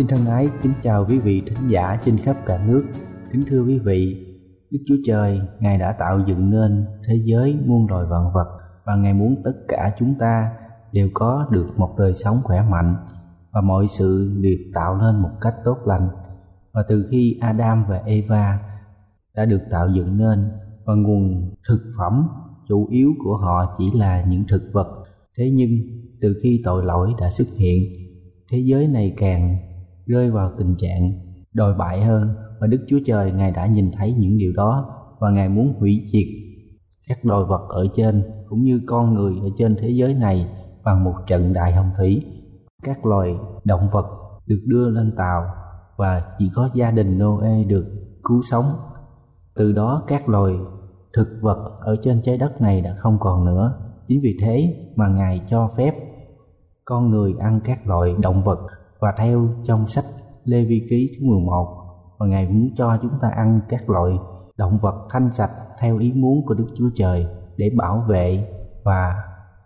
Xin thân ái kính chào quý vị thính giả trên khắp cả nước. Kính thưa quý vị, Đức Chúa Trời, Ngài đã tạo dựng nên thế giới muôn loài vạn vật và Ngài muốn tất cả chúng ta đều có được một đời sống khỏe mạnh và mọi sự được tạo nên một cách tốt lành. Và từ khi Adam và Eva đã được tạo dựng nên và nguồn thực phẩm chủ yếu của họ chỉ là những thực vật. Thế nhưng từ khi tội lỗi đã xuất hiện, thế giới này càng rơi vào tình trạng đồi bại hơn và Đức Chúa Trời Ngài đã nhìn thấy những điều đó và Ngài muốn hủy diệt các loài vật ở trên cũng như con người ở trên thế giới này bằng một trận đại hồng thủy. Các loài động vật được đưa lên tàu và chỉ có gia đình Noe được cứu sống. Từ đó các loài thực vật ở trên trái đất này đã không còn nữa. Chính vì thế mà Ngài cho phép con người ăn các loại động vật và theo trong sách Lê Vi Ký thứ 11 và Ngài muốn cho chúng ta ăn các loại động vật thanh sạch theo ý muốn của Đức Chúa Trời để bảo vệ và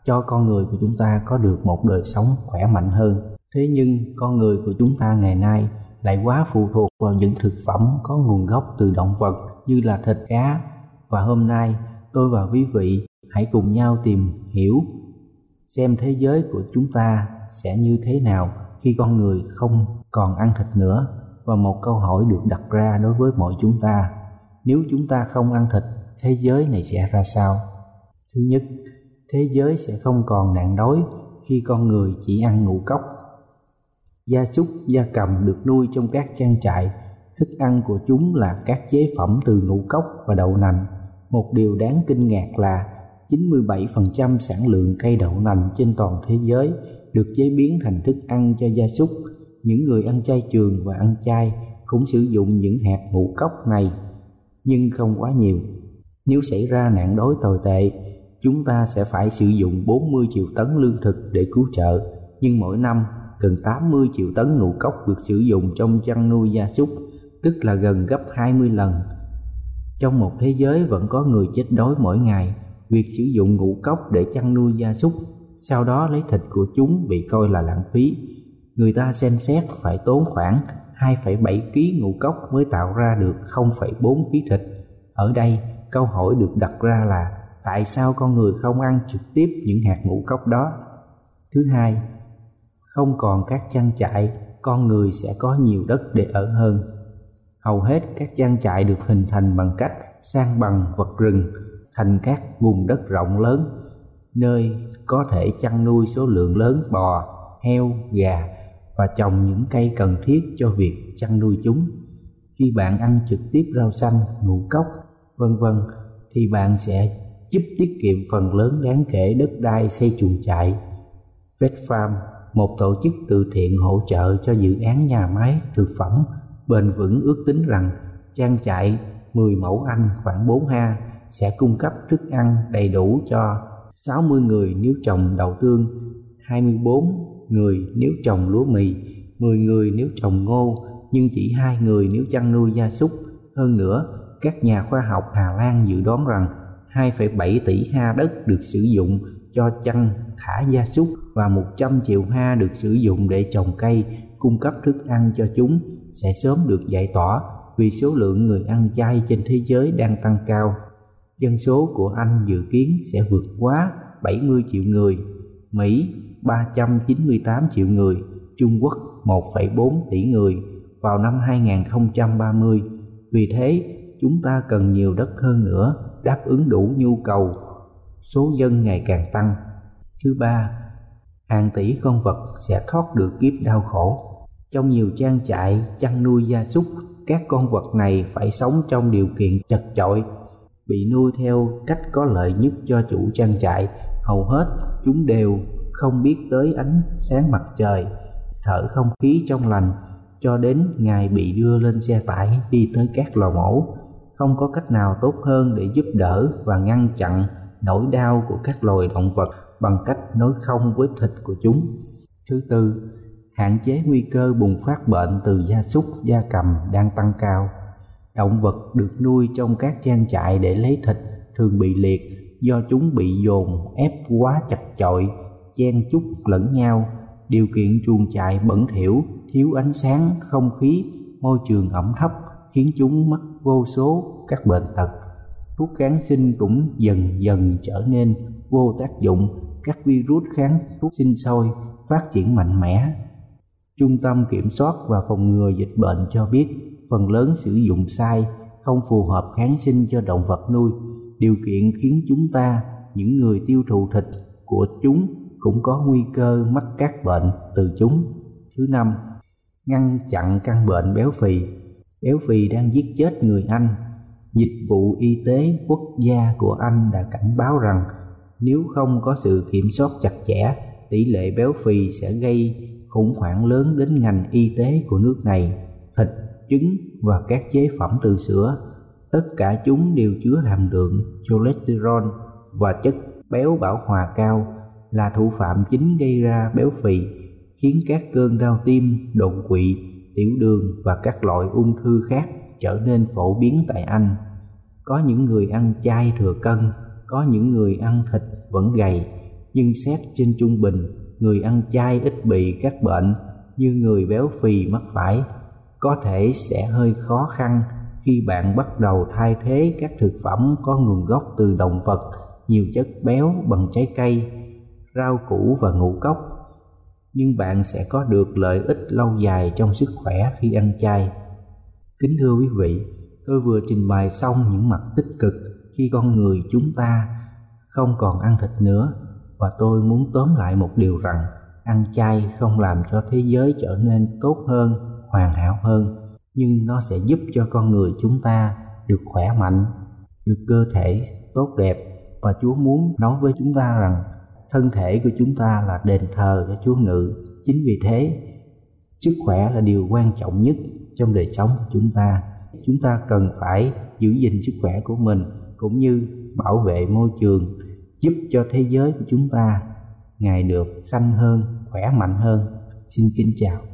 cho con người của chúng ta có được một đời sống khỏe mạnh hơn. Thế nhưng con người của chúng ta ngày nay lại quá phụ thuộc vào những thực phẩm có nguồn gốc từ động vật như là thịt cá và hôm nay tôi và quý vị hãy cùng nhau tìm hiểu xem thế giới của chúng ta sẽ như thế nào khi con người không còn ăn thịt nữa. Và một câu hỏi được đặt ra đối với mọi chúng ta, nếu chúng ta không ăn thịt, thế giới này sẽ ra sao? Thứ nhất, thế giới sẽ không còn nạn đói khi con người chỉ ăn ngũ cốc. Gia súc, gia cầm được nuôi trong các trang trại. Thức ăn của chúng là các chế phẩm từ ngũ cốc và đậu nành. Một điều đáng kinh ngạc là 97% sản lượng cây đậu nành trên toàn thế giới được chế biến thành thức ăn cho gia súc. Những người ăn chay trường và ăn chay cũng sử dụng những hạt ngũ cốc này, nhưng không quá nhiều. Nếu xảy ra nạn đói tồi tệ, chúng ta sẽ phải sử dụng 40 triệu tấn lương thực để cứu trợ, nhưng mỗi năm gần 80 triệu tấn ngũ cốc được sử dụng trong chăn nuôi gia súc, tức là gần gấp 20 lần. Trong một thế giới vẫn có người chết đói mỗi ngày, việc sử dụng ngũ cốc để chăn nuôi gia súc sau đó lấy thịt của chúng bị coi là lãng phí. Người ta xem xét phải tốn khoảng 2,7 kg ngũ cốc mới tạo ra được 0,4 kg thịt. Ở đây, câu hỏi được đặt ra là tại sao con người không ăn trực tiếp những hạt ngũ cốc đó? Thứ hai, không còn các trang trại, con người sẽ có nhiều đất để ở hơn. Hầu hết các trang trại được hình thành bằng cách sang bằng vật rừng thành các vùng đất rộng lớn nơi có thể chăn nuôi số lượng lớn bò, heo, gà và trồng những cây cần thiết cho việc chăn nuôi chúng. Khi bạn ăn trực tiếp rau xanh, ngũ cốc, vân vân thì bạn sẽ giúp tiết kiệm phần lớn đáng kể đất đai xây chuồng trại. Vet Farm, một tổ chức từ thiện hỗ trợ cho dự án nhà máy thực phẩm bền vững ước tính rằng trang trại 10 mẫu Anh khoảng 4 ha sẽ cung cấp thức ăn đầy đủ cho 60 người nếu trồng đậu tương 24 người nếu trồng lúa mì, 10 người nếu trồng ngô, nhưng chỉ hai người nếu chăn nuôi gia súc. Hơn nữa, các nhà khoa học Hà Lan dự đoán rằng 2,7 tỷ ha đất được sử dụng cho chăn thả gia súc và 100 triệu ha được sử dụng để trồng cây cung cấp thức ăn cho chúng sẽ sớm được giải tỏa vì số lượng người ăn chay trên thế giới đang tăng cao. Dân số của Anh dự kiến sẽ vượt quá 70 triệu người, Mỹ 398 triệu người, Trung Quốc 1,4 tỷ người vào năm 2030. Vì thế, chúng ta cần nhiều đất hơn nữa đáp ứng đủ nhu cầu. Số dân ngày càng tăng. Thứ ba, hàng tỷ con vật sẽ thoát được kiếp đau khổ. Trong nhiều trang trại chăn nuôi gia súc, các con vật này phải sống trong điều kiện chật chội, bị nuôi theo cách có lợi nhất cho chủ trang trại. Hầu hết chúng đều không biết tới ánh sáng mặt trời, thở không khí trong lành cho đến ngày bị đưa lên xe tải đi tới các lò mổ. Không có cách nào tốt hơn để giúp đỡ và ngăn chặn nỗi đau của các loài động vật bằng cách nói không với thịt của chúng. Thứ tư hạn chế nguy cơ bùng phát bệnh từ gia súc gia cầm đang tăng cao động vật được nuôi trong các trang trại để lấy thịt thường bị liệt do chúng bị dồn ép quá chặt chội, chen chúc lẫn nhau. Điều kiện chuồng trại bẩn thỉu, thiếu ánh sáng, không khí, môi trường ẩm thấp khiến chúng mắc vô số các bệnh tật. Thuốc kháng sinh cũng dần dần trở nên vô tác dụng. Các virus kháng thuốc sinh sôi phát triển mạnh mẽ. Trung tâm kiểm soát và phòng ngừa dịch bệnh cho biết phần lớn sử dụng sai, không phù hợp kháng sinh cho động vật nuôi. Điều kiện khiến chúng ta, những người tiêu thụ thịt của chúng cũng có nguy cơ mắc các bệnh từ chúng. Thứ năm, ngăn chặn căn bệnh béo phì. Béo phì đang giết chết người anh. Dịch vụ y tế quốc gia của anh đã cảnh báo rằng nếu không có sự kiểm soát chặt chẽ, tỷ lệ béo phì sẽ gây khủng hoảng lớn đến ngành y tế của nước này. Thịt trứng và các chế phẩm từ sữa tất cả chúng đều chứa hàm lượng cholesterol và chất béo bão hòa cao là thủ phạm chính gây ra béo phì khiến các cơn đau tim đột quỵ tiểu đường và các loại ung thư khác trở nên phổ biến tại Anh. Có những người ăn chay thừa cân, có những người ăn thịt vẫn gầy, nhưng xét trên trung bình, người ăn chay ít bị các bệnh như người béo phì mắc phải. Có thể sẽ hơi khó khăn khi bạn bắt đầu thay thế các thực phẩm có nguồn gốc từ động vật, nhiều chất béo bằng trái cây, rau củ và ngũ cốc nhưng bạn sẽ có được lợi ích lâu dài trong sức khỏe khi ăn chay. Kính thưa quý vị, tôi vừa trình bày xong những mặt tích cực khi con người chúng ta không còn ăn thịt nữa và tôi muốn tóm lại một điều rằng ăn chay không làm cho thế giới trở nên tốt hơn, hoàn hảo hơn, nhưng nó sẽ giúp cho con người chúng ta được khỏe mạnh, được cơ thể tốt đẹp và Chúa muốn nói với chúng ta rằng thân thể của chúng ta là đền thờ cho Chúa ngự. Chính vì thế, sức khỏe là điều quan trọng nhất trong đời sống của chúng ta. Chúng ta cần phải giữ gìn sức khỏe của mình cũng như bảo vệ môi trường, giúp cho thế giới của chúng ta ngày được xanh hơn, khỏe mạnh hơn. Xin kính chào.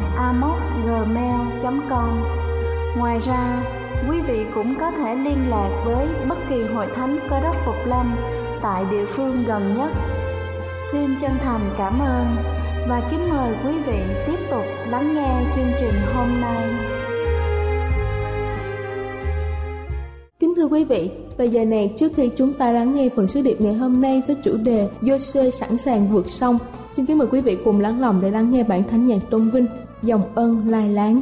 amoc.gmail.com Ngoài ra, quý vị cũng có thể liên lạc với bất kỳ hội thánh cơ đốc Phục Lâm tại địa phương gần nhất. Xin chân thành cảm ơn và kính mời quý vị tiếp tục lắng nghe chương trình hôm nay. Kính thưa quý vị, bây giờ này trước khi chúng ta lắng nghe phần sứ điệp ngày hôm nay với chủ đề Giô-xê sẵn sàng vượt sông, xin kính mời quý vị cùng lắng lòng để lắng nghe bản thánh nhạc tôn vinh dòng ơn lai láng.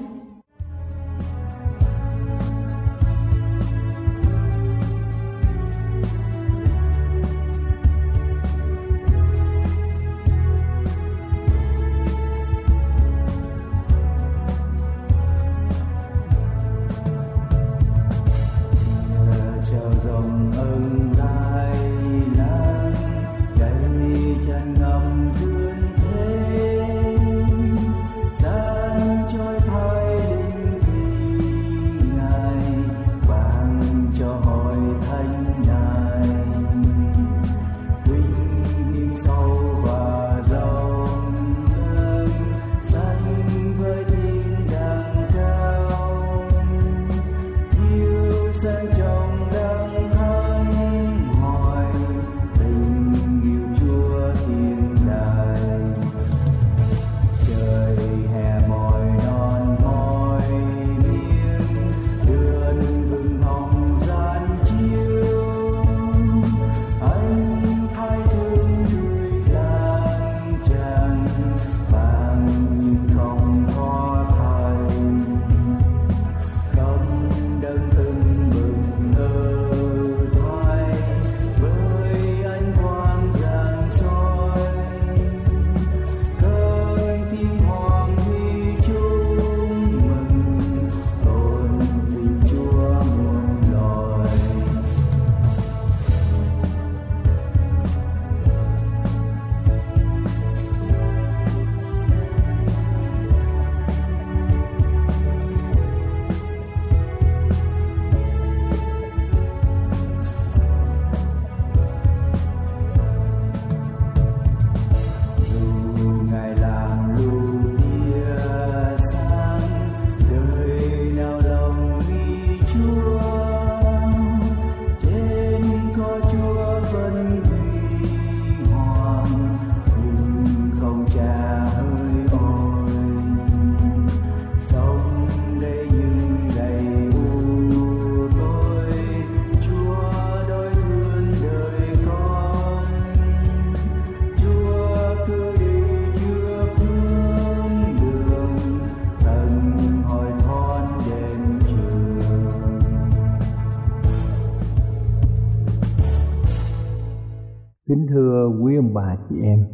Kính thưa quý ông bà chị em,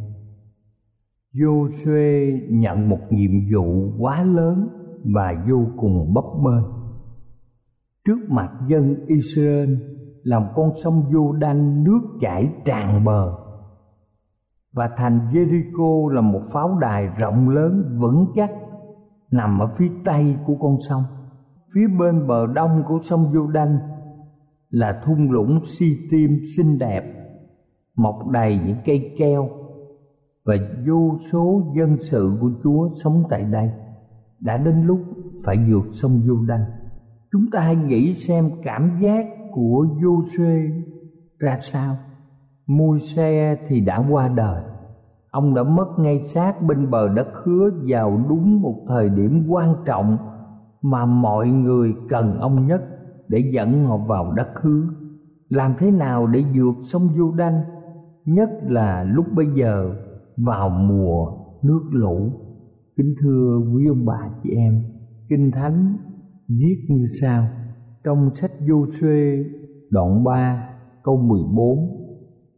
Vô Xuê nhận một nhiệm vụ quá lớn và vô cùng bấp bênh. Trước mặt dân Israel làm con sông vô đanh nước chảy tràn bờ và thành Jericho là một pháo đài rộng lớn vững chắc nằm ở phía tây của con sông. Phía bên bờ đông của sông Vô Đanh là thung lũng Si Tim xinh đẹp, mọc đầy những cây keo và vô số dân sự của Chúa sống tại đây. Đã đến lúc phải vượt sông Vô Đanh. Chúng ta hãy nghĩ xem cảm giác của vô xuê ra sao. Môi xe thì đã qua đời ông đã mất ngay sát bên bờ đất hứa vào đúng một thời điểm quan trọng mà mọi người cần ông nhất để dẫn họ vào đất hứa làm thế nào để vượt sông vô đanh nhất là lúc bây giờ vào mùa nước lũ kính thưa quý ông bà chị em, kinh thánh viết như sau trong sách vô xuê đoạn 3 câu 14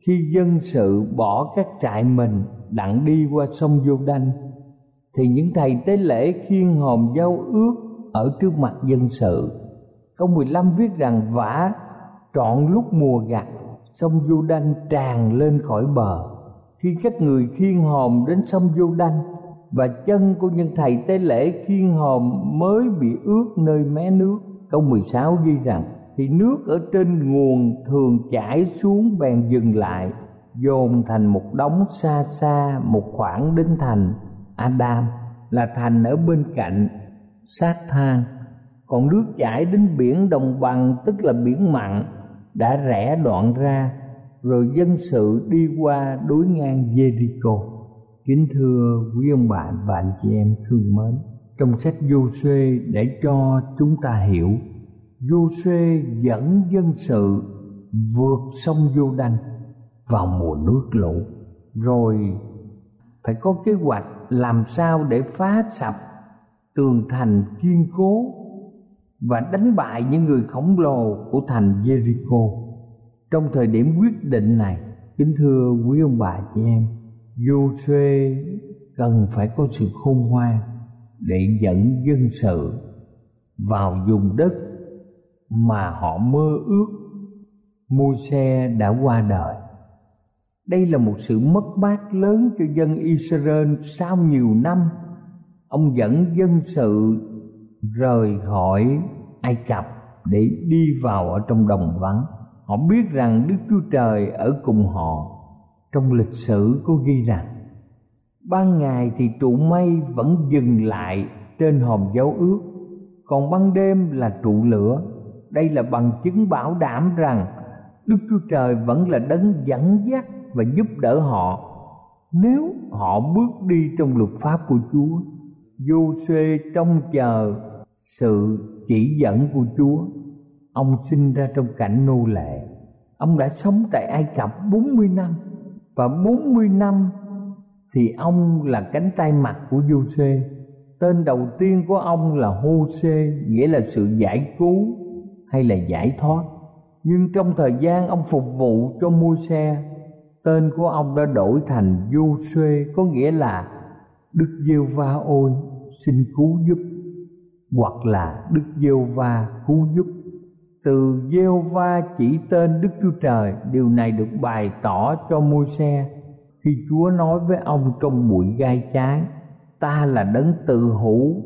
khi dân sự bỏ các trại mình đặng đi qua sông Vô Đanh, thì những thầy tế lễ khiêng hòm giao ước ở trước mặt dân sự. Câu 15 viết rằng vả trọn lúc mùa gặt sông Vô Đanh tràn lên khỏi bờ. Khi các người khiêng hòm đến sông Vô Đanh và chân của những thầy tế lễ khiêng hòm mới bị ướt nơi mé nước. Câu 16 ghi rằng, thì nước ở trên nguồn thường chảy xuống bèn dừng lại, dồn thành một đống xa xa một khoảng đến thành Adam, là thành ở bên cạnh sát thang còn nước chảy đến biển đồng bằng, tức là biển mặn đã rẽ đoạn ra, rồi dân sự đi qua đối ngang Jericho. Kính thưa quý ông bạn và anh chị em thương mến, trong sách vô xuê để cho chúng ta hiểu vô xuê dẫn dân sự vượt sông vô đanh vào mùa nước lũ. Rồi phải có kế hoạch làm sao để phá sập tường thành kiên cố và đánh bại những người khổng lồ của thành Jericho. Trong thời điểm quyết định này, kính thưa quý ông bà chị em, Joshua cần phải có sự khôn ngoan để dẫn dân sự vào vùng đất mà họ mơ ước. Môi-se đã qua đời đây là một sự mất mát lớn cho dân Israel sau nhiều năm. Ông dẫn dân sự rời khỏi Ai Cập để đi vào ở trong đồng vắng. Họ biết rằng Đức Chúa Trời ở cùng họ. Trong lịch sử có ghi rằng, Ban ngày thì trụ mây vẫn dừng lại trên hòm dấu ước, Còn ban đêm là trụ lửa Đây là bằng chứng bảo đảm rằng Đức Chúa Trời vẫn là đấng dẫn dắt và giúp đỡ họ nếu họ bước đi trong luật pháp của Chúa. Vô xuê trông chờ sự chỉ dẫn của Chúa. Ông sinh ra trong cảnh nô lệ. Ông đã sống tại Ai Cập 40 năm và 40 năm thì ông là cánh tay mặt của vô xuê. Tên đầu tiên của ông là hô xê nghĩa là sự giải cứu hay là giải thoát. Nhưng trong thời gian ông phục vụ cho môi xe tên của ông đã đổi thành du xê có nghĩa là đức giêsu va ôi xin cứu giúp hoặc là đức giêsu va cứu giúp từ giêsu va chỉ tên đức chúa trời, điều này được bày tỏ cho môi xe khi chúa nói với ông trong bụi gai trái, ta là đấng tự hữu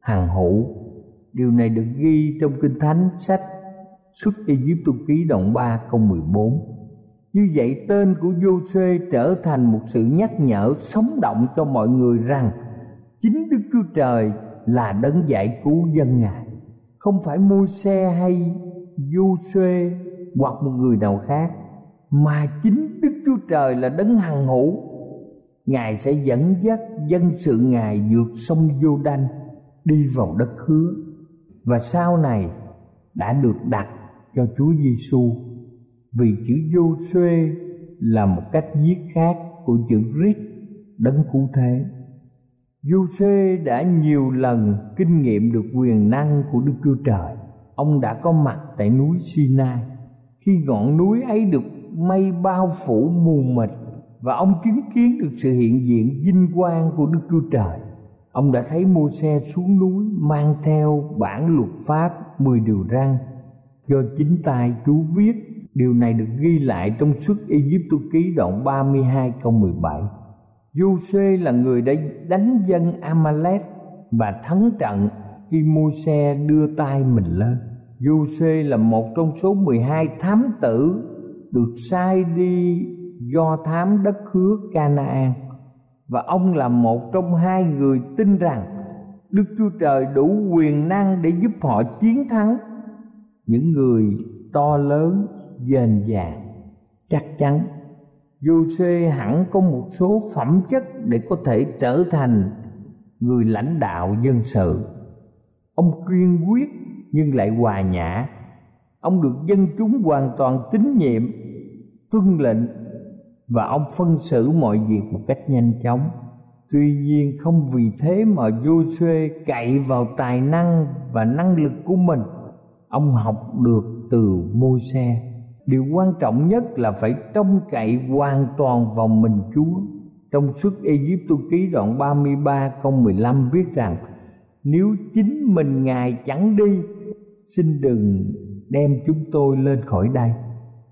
hằng hữu. Điều này được ghi trong kinh thánh sách xuất Ai-cập ký đoạn 3 câu 14 như vậy tên của Giô-xê trở thành một sự nhắc nhở sống động cho mọi người rằng chính Đức Chúa Trời là đấng giải cứu dân Ngài, không phải mua xe hay du xuê hoặc một người nào khác, mà chính Đức Chúa Trời là đấng hằng hữu. Ngài sẽ dẫn dắt dân sự Ngài vượt sông vô Đanh đi vào đất hứa và sau này đã được đặt cho Chúa Giêsu vì chữ vô xuê là một cách viết khác của chữ rít đấng cứu thế. Vô xuê đã nhiều lần kinh nghiệm được quyền năng của Đức Chúa Trời. Ông đã có mặt tại núi Sinai. Khi ngọn núi ấy được mây bao phủ mù mịt và ông chứng kiến được sự hiện diện vinh quang của Đức Chúa Trời. Ông đã thấy mô xe xuống núi mang theo bản luật pháp 10 điều răn do chính tay Chúa viết. Điều này được ghi lại trong suất Ai Cập ký đoạn 32 câu 17. Giô-xê là người đã đánh dân Amalek và thắng trận khi môi xe đưa tay mình lên. Giô-xê là một trong số 12 thám tử được sai đi do thám đất hứa Canaan, và ông là một trong hai người tin rằng Đức Chúa Trời đủ quyền năng để giúp họ chiến thắng những người to lớn, dền dàng, chắc chắn Giô-xê hẳn có một số phẩm chất để có thể trở thành người lãnh đạo dân sự. Ông kiên quyết nhưng lại hòa nhã. Ông được dân chúng hoàn toàn tín nhiệm, tuân lệnh và ông phân xử mọi việc một cách nhanh chóng. Tuy nhiên không vì thế mà Joshua cậy vào tài năng và năng lực của mình. Ông học được từ Môi-se. Điều quan trọng nhất là phải trông cậy hoàn toàn vào mình Chúa. Trong suốt Ai ký đoạn 33 câu 15 viết rằng Nếu chính mình Ngài chẳng đi Xin đừng đem chúng tôi lên khỏi đây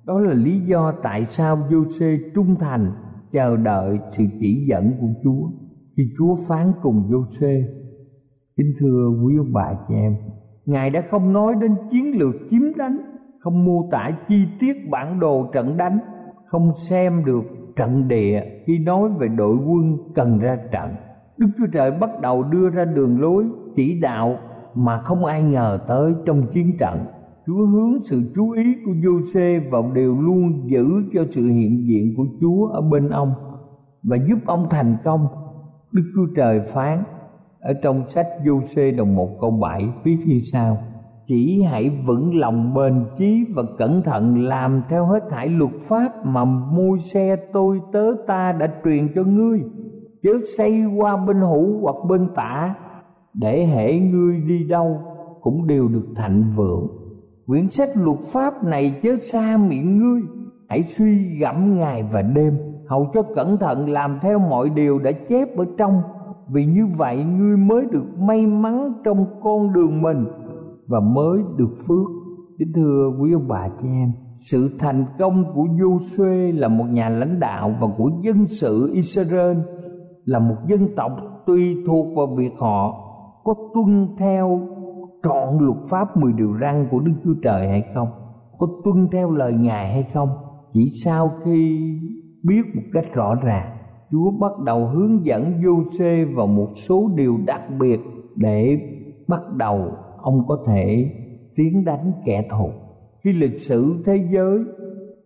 đó là lý do tại sao Giô-xê trung thành chờ đợi sự chỉ dẫn của Chúa khi Chúa phán cùng Giô-xê. Kính thưa quý ông bà chị em, Ngài đã không nói đến chiến lược chiếm đánh, không mô tả chi tiết bản đồ trận đánh, không xem được trận địa khi nói về đội quân cần ra trận. Đức Chúa Trời bắt đầu đưa ra đường lối chỉ đạo mà không ai ngờ tới trong chiến trận Chúa hướng sự chú ý của Giô-xê vào điều luôn giữ cho sự hiện diện của Chúa ở bên ông và giúp ông thành công. Đức Chúa Trời phán ở trong sách Giô-xê đồng một câu bảy viết như sau: chỉ hãy vững lòng bền chí và cẩn thận làm theo hết thảy luật pháp mà môi xe tôi tớ ta đã truyền cho ngươi, chớ xây qua bên hữu hoặc bên tả, để hễ ngươi đi đâu cũng đều được thạnh vượng. Quyển sách luật pháp này chớ xa miệng ngươi hãy suy gẫm ngày và đêm hầu cho cẩn thận làm theo mọi điều đã chép ở trong. Vì như vậy ngươi mới được may mắn trong con đường mình và mới được phước. Kính thưa quý ông bà chị em, sự thành công của Joshua là một nhà lãnh đạo và của dân sự Israel, là một dân tộc tùy thuộc vào việc họ có tuân theo trọn luật pháp 10 điều răn của Đức Chúa Trời hay không, có tuân theo lời Ngài hay không. Chỉ sau khi biết một cách rõ ràng, Chúa bắt đầu hướng dẫn Giô-xê vào một số điều đặc biệt để bắt đầu ông có thể tiến đánh kẻ thù. Khi lịch sử thế giới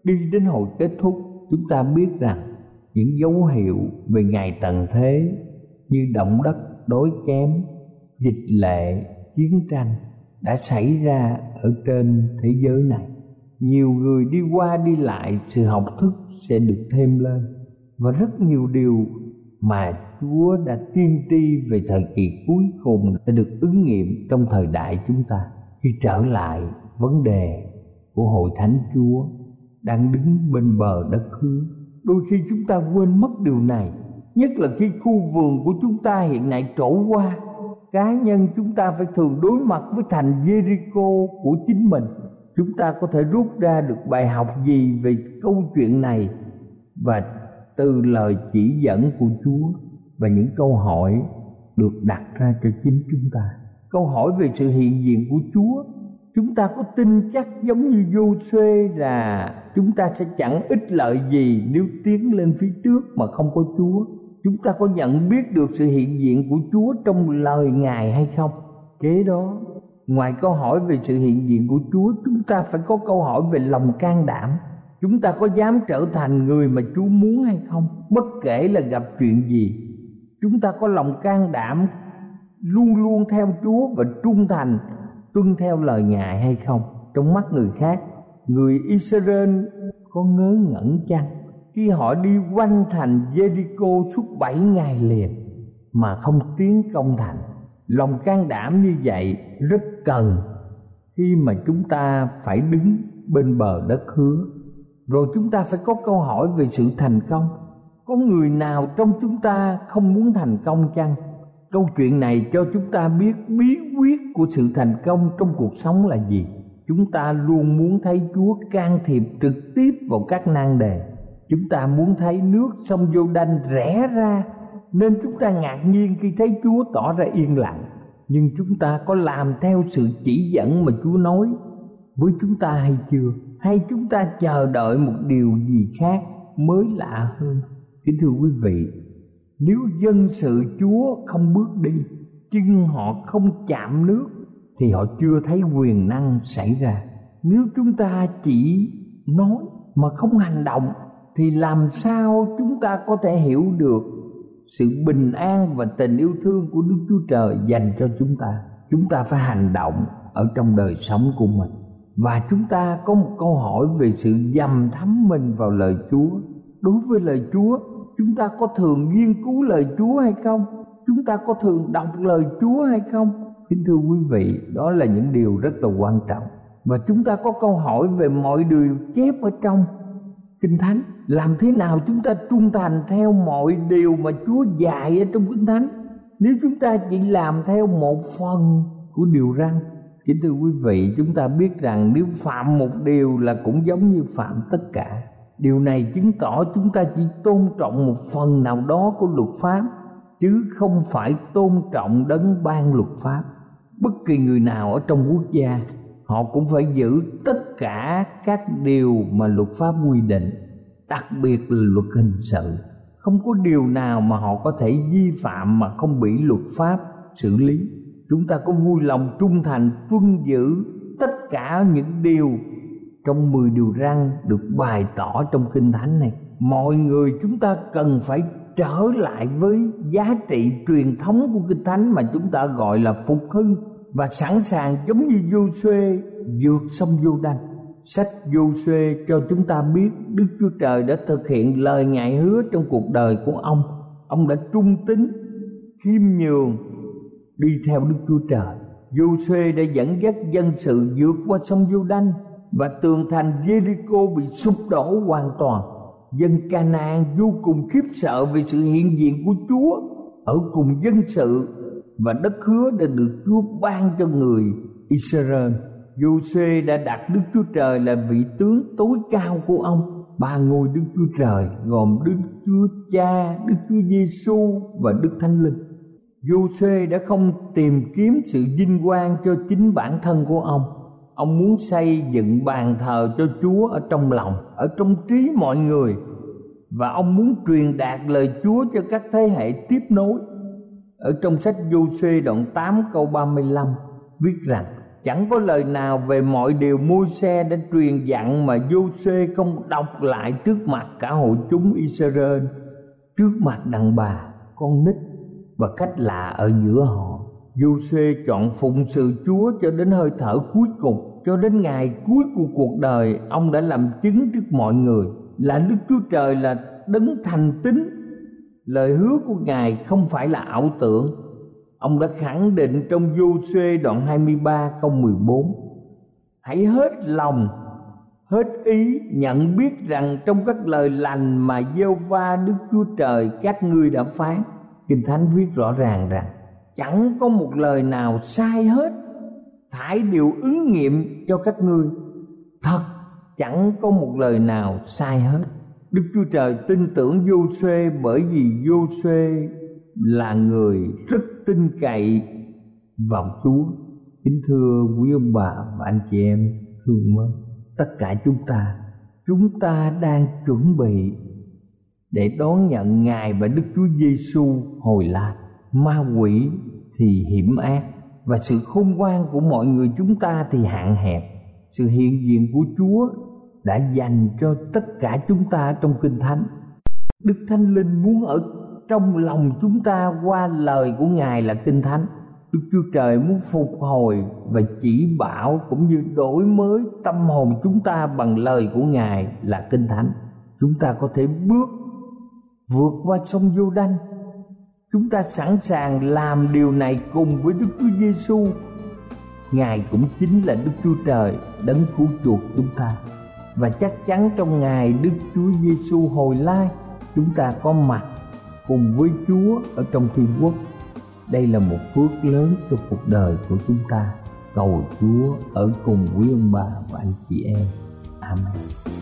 đi đến hồi kết thúc, chúng ta biết rằng những dấu hiệu về ngày tận thế như động đất đối kém, dịch lệ, chiến tranh đã xảy ra ở trên thế giới này nhiều người đi qua đi lại sự học thức sẽ được thêm lên và rất nhiều điều mà Chúa đã tiên tri về thời kỳ cuối cùng đã được ứng nghiệm trong thời đại chúng ta. Khi trở lại vấn đề của hội thánh Chúa đang đứng bên bờ đất hứa đôi khi chúng ta quên mất điều này, nhất là khi khu vườn của chúng ta hiện nay trổ qua. Cá nhân chúng ta phải thường đối mặt với thành Jericho của chính mình. Chúng ta có thể rút ra được bài học gì về câu chuyện này? Và từ lời chỉ dẫn của Chúa và những câu hỏi được đặt ra cho chính chúng ta câu hỏi về sự hiện diện của Chúa chúng ta có tin chắc giống như vô xuê là chúng ta sẽ chẳng ích lợi gì nếu tiến lên phía trước mà không có Chúa chúng ta có nhận biết được sự hiện diện của Chúa trong lời Ngài hay không? Kế đó, ngoài câu hỏi về sự hiện diện của Chúa, chúng ta phải có câu hỏi về lòng can đảm. Chúng ta có dám trở thành người mà Chúa muốn hay không? Bất kể là gặp chuyện gì, chúng ta có lòng can đảm luôn luôn theo Chúa và trung thành tuân theo lời Ngài hay không? Trong mắt người khác, người Israel có ngớ ngẩn chăng? khi họ đi quanh thành Jericho suốt bảy ngày liền mà không tiến công thành lòng can đảm như vậy rất cần khi mà chúng ta phải đứng bên bờ đất hứa rồi chúng ta phải có câu hỏi về sự thành công. Có người nào trong chúng ta không muốn thành công chăng? Câu chuyện này cho chúng ta biết bí quyết của sự thành công trong cuộc sống là gì. Chúng ta luôn muốn thấy chúa can thiệp trực tiếp vào các nan đề. Chúng ta muốn thấy nước sông vô đanh rẽ ra, nên chúng ta ngạc nhiên khi thấy chúa tỏ ra yên lặng. Nhưng chúng ta có làm theo sự chỉ dẫn mà chúa nói với chúng ta hay chưa? Hay chúng ta chờ đợi một điều gì khác mới lạ hơn kính thưa quý vị, nếu dân sự chúa không bước đi chân họ không chạm nước, thì họ chưa thấy quyền năng xảy ra nếu chúng ta chỉ nói mà không hành động, thì làm sao chúng ta có thể hiểu được sự bình an và tình yêu thương của Đức Chúa Trời dành cho chúng ta. Chúng ta phải hành động ở trong đời sống của mình. Và chúng ta có một câu hỏi về sự dầm thấm mình vào lời Chúa. Đối với lời Chúa, chúng ta có thường nghiên cứu lời Chúa hay không? Chúng ta có thường đọc lời Chúa hay không? Kính thưa quý vị, đó là những điều rất là quan trọng. Và chúng ta có câu hỏi về mọi điều chép ở trong Kinh Thánh Làm thế nào chúng ta trung thành theo mọi điều mà Chúa dạy ở trong Kinh Thánh Nếu chúng ta chỉ làm theo một phần của điều răn Kính thưa quý vị, chúng ta biết rằng nếu phạm một điều là cũng giống như phạm tất cả. Điều này chứng tỏ chúng ta chỉ tôn trọng một phần nào đó của luật pháp, Chứ không phải tôn trọng đấng ban luật pháp. Bất kỳ người nào ở trong quốc gia, họ cũng phải giữ tất cả các điều mà luật pháp quy định, đặc biệt là luật hình sự. Không có điều nào mà họ có thể vi phạm mà không bị luật pháp xử lý chúng ta có vui lòng trung thành, tuân giữ tất cả những điều trong 10 điều răn được bày tỏ trong kinh thánh này. Mọi người chúng ta cần phải trở lại với giá trị truyền thống của kinh thánh mà chúng ta gọi là phục hưng và sẵn sàng giống như vô xuê vượt sông vô đanh sách vô xuê cho chúng ta biết đức chúa trời đã thực hiện lời ngài hứa trong cuộc đời của ông. Ông đã trung tín, khiêm nhường đi theo đức chúa trời Du Xê đã dẫn dắt dân sự vượt qua sông vô đanh và tường thành Jericho bị sụp đổ hoàn toàn dân Canaan vô cùng khiếp sợ vì sự hiện diện của Chúa ở cùng dân sự và đất hứa đã được Chúa ban cho người Israel. Du Xê đã đặt Đức Chúa Trời là vị tướng tối cao của ông. Ba ngôi Đức Chúa Trời gồm Đức Chúa Cha, Đức Chúa Giêsu và Đức Thánh Linh du xê đã không tìm kiếm sự vinh quang cho chính bản thân của ông. Ông muốn xây dựng bàn thờ cho Chúa ở trong lòng, ở trong trí mọi người và ông muốn truyền đạt lời Chúa cho các thế hệ tiếp nối ở trong sách du xê đoạn 8 câu 35 viết rằng chẳng có lời nào về mọi điều môi xe đã truyền dặn mà du xê không đọc lại trước mặt cả hội chúng Israel trước mặt đàn bà con nít và cách lạ ở giữa họ. Giô-suê chọn phụng sự Chúa cho đến hơi thở cuối cùng cho đến ngày cuối của cuộc đời. Ông đã làm chứng trước mọi người là Đức Chúa Trời là đấng thành tín. Lời hứa của Ngài không phải là ảo tưởng. Ông đã khẳng định trong vô xê đoạn 23 câu 14 Hãy hết lòng, hết ý nhận biết rằng trong các lời lành mà gieo va Đức Chúa Trời các ngươi đã phán Kinh Thánh viết rõ ràng rằng chẳng có một lời nào sai hết. Phải điều ứng nghiệm cho các ngươi. Thật chẳng có một lời nào sai hết. Đức Chúa Trời tin tưởng vô xuê bởi vì vô xuê là người rất tin cậy vào Chúa. Kính thưa quý ông bà và anh chị em thương mến, tất cả chúng ta, chúng ta đang chuẩn bị để đón nhận Ngài và Đức Chúa Giêsu hồi lại. Ma quỷ thì hiểm ác, và sự khôn ngoan của mọi người chúng ta thì hạn hẹp. Sự hiện diện của Chúa đã dành cho tất cả chúng ta trong kinh thánh đức thánh linh muốn ở trong lòng chúng ta qua lời của ngài là kinh thánh đức chúa trời muốn phục hồi và chỉ bảo cũng như đổi mới tâm hồn chúng ta bằng lời của ngài là kinh thánh chúng ta có thể bước vượt qua sông vô đanh chúng ta sẵn sàng làm điều này cùng với đức chúa giêsu ngài cũng chính là đức chúa trời, đấng cứu chuộc chúng ta và chắc chắn trong ngày Đức Chúa Giêsu hồi lai, chúng ta có mặt cùng với Chúa ở trong thiên quốc. Đây là một phước lớn cho cuộc đời của chúng ta. Cầu Chúa ở cùng quý ông bà và anh chị em. Amen.